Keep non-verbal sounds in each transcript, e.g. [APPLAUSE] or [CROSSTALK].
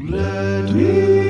Let me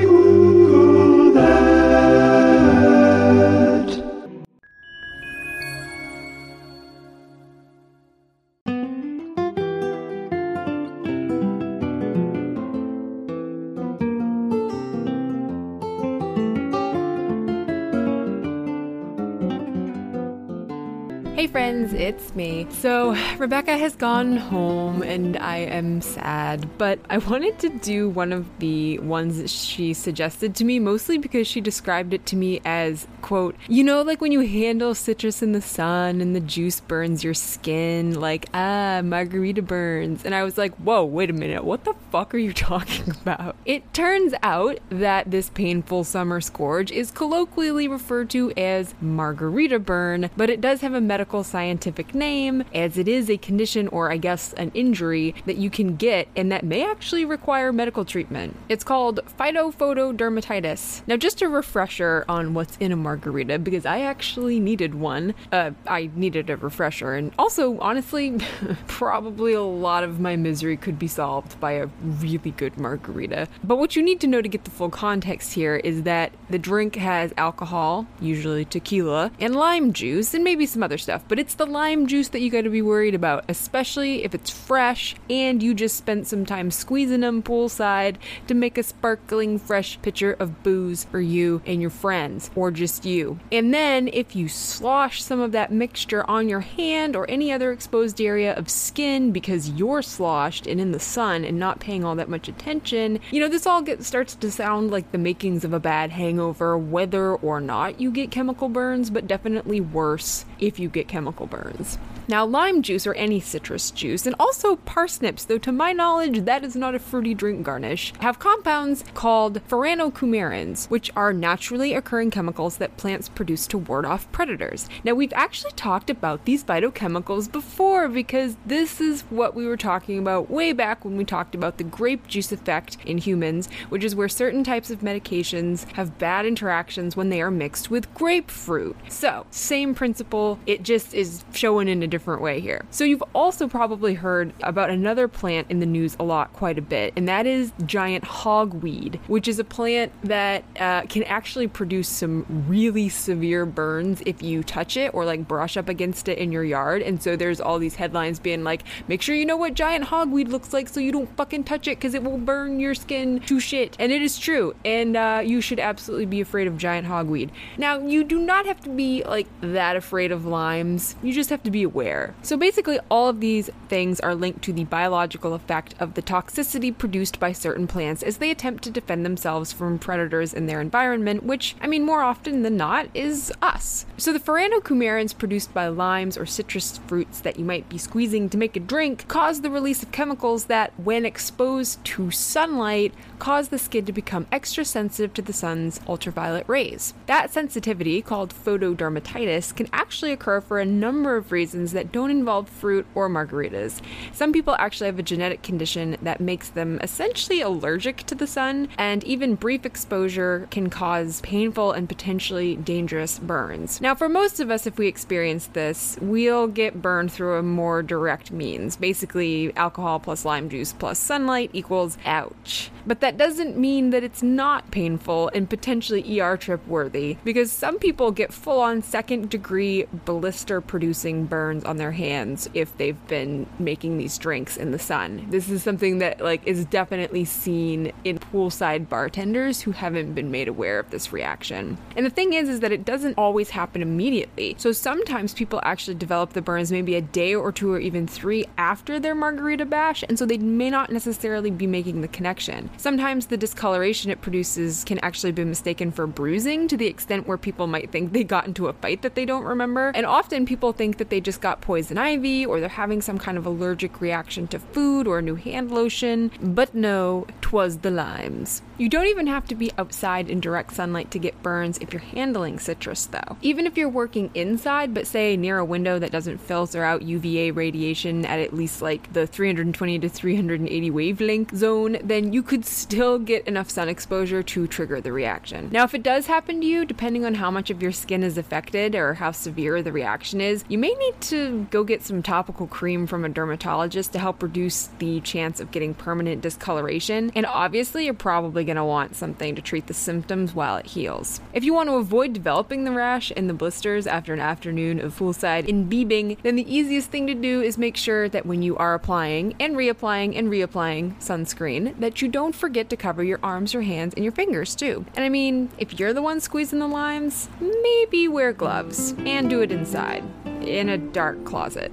Hey friends, it's me. So, Rebecca has gone home and I am sad, but I wanted to do one of the ones that she suggested to me, mostly because she described it to me as, quote, you know, like when you handle citrus in the sun and the juice burns your skin, like, ah, margarita burns. And I was like, whoa, wait a minute, what the fuck are you [LAUGHS] talking about? It turns out that this painful summer scourge is colloquially referred to as margarita burn, but it does have a medical scientific name, as it is a condition or I guess an injury that you can get and that may actually require medical treatment. It's called phytophotodermatitis. Now, just a refresher on what's in a margarita, because I actually needed one. Uh, I needed a refresher, and also, honestly, [LAUGHS] probably a lot of my misery could be solved by a really good margarita. But what you need to know to get the full context here is that the drink has alcohol, usually tequila, and lime juice, and maybe some other stuff, but it's the lime juice that you gotta be worried about, especially if it's fresh and you just spent some time squeezing them poolside to make a sparkling fresh pitcher of booze for you and your friends, or just you. And then if you slosh some of that mixture on your hand or any other exposed area of skin because you're sloshed and in the sun and not paying all that much attention, you know, this all gets, starts to sound like the makings of a bad hangover, whether or not you get chemical burns, but definitely worse if you get chemical burns. Now, lime juice or any citrus juice, and also parsnips, though to my knowledge that is not a fruity drink garnish, have compounds called furanocoumarins, which are naturally occurring chemicals that plants produce to ward off predators. Now, we've actually talked about these phytochemicals before because this is what we were talking about way back when we talked about the grape juice effect in humans, which is where certain types of medications have bad interactions when they are mixed with grapefruit. So, same principle, it just is shown in a different way here. So, you've also probably heard about another plant in the news a lot, quite a bit, and that is giant hogweed, which is a plant that uh, can actually produce some really severe burns if you touch it or like brush up against it in your yard. And so, there's all these headlines being like, make sure you know what giant hogweed looks like so you don't fucking touch it because it will burn your skin to shit. And it is true. And uh, you should absolutely be afraid of giant hogweed. Now, you do not have to be like that afraid of limes, you just have to be aware. So, basically, all of these things are linked to the biological effect of the toxicity produced by certain plants as they attempt to defend themselves from predators in their environment, which, I mean, more often than not, is us. So, the furanocoumarins produced by limes or citrus fruits that you might be squeezing to make a drink cause the release of chemicals that, when exposed to sunlight, cause the skin to become extra sensitive to the sun's ultraviolet rays. That sensitivity, called photodermatitis, can actually occur for a number of reasons that don't involve fruit or margaritas. Some people actually have a genetic condition that makes them essentially allergic to the sun, and even brief exposure can cause painful and potentially dangerous burns. Now, for most of us, if we experience this, we'll get burned through a more direct means. Basically, alcohol plus lime juice plus sunlight equals ouch. But that doesn't mean that it's not painful and potentially ER trip worthy, because some people get full on second degree blister producing burns on their hands if they've been making these drinks in the sun. This is something that like is definitely seen in poolside bartenders who haven't been made aware of this reaction. And the thing is is that it doesn't always happen immediately. So sometimes people actually develop the burns maybe a day or two or even 3 after their margarita bash, and so they may not necessarily be making the connection. Sometimes the discoloration it produces can actually be mistaken for bruising to the extent where people might think they got into a fight that they don't remember. And often people think that they just got poison ivy or they're having some kind of allergic reaction to food or a new hand lotion. But no, twas the limes. You don't even have to be outside in direct sunlight to get burns if you're handling citrus, though. Even if you're working inside, but say near a window that doesn't filter out UVA radiation at at least like the 320 to 380 wavelength zone, then you could still get enough sun exposure to trigger the reaction. Now, if it does happen to you, depending on how much of your skin is affected or how severe the reaction is, you may need to go get some topical cream from a dermatologist to help reduce the chance of getting permanent discoloration. And obviously, you're probably going to want something to treat the symptoms while it heals. If you want to avoid developing the rash and the blisters after an afternoon of poolside imbibing, then the easiest thing to do is make sure that when you are applying and reapplying and reapplying sunscreen, that you don't forget to cover your arms, your hands, and your fingers too. And I mean, if you're the one squeezing the limes, maybe wear gloves and do it inside in a dark closet.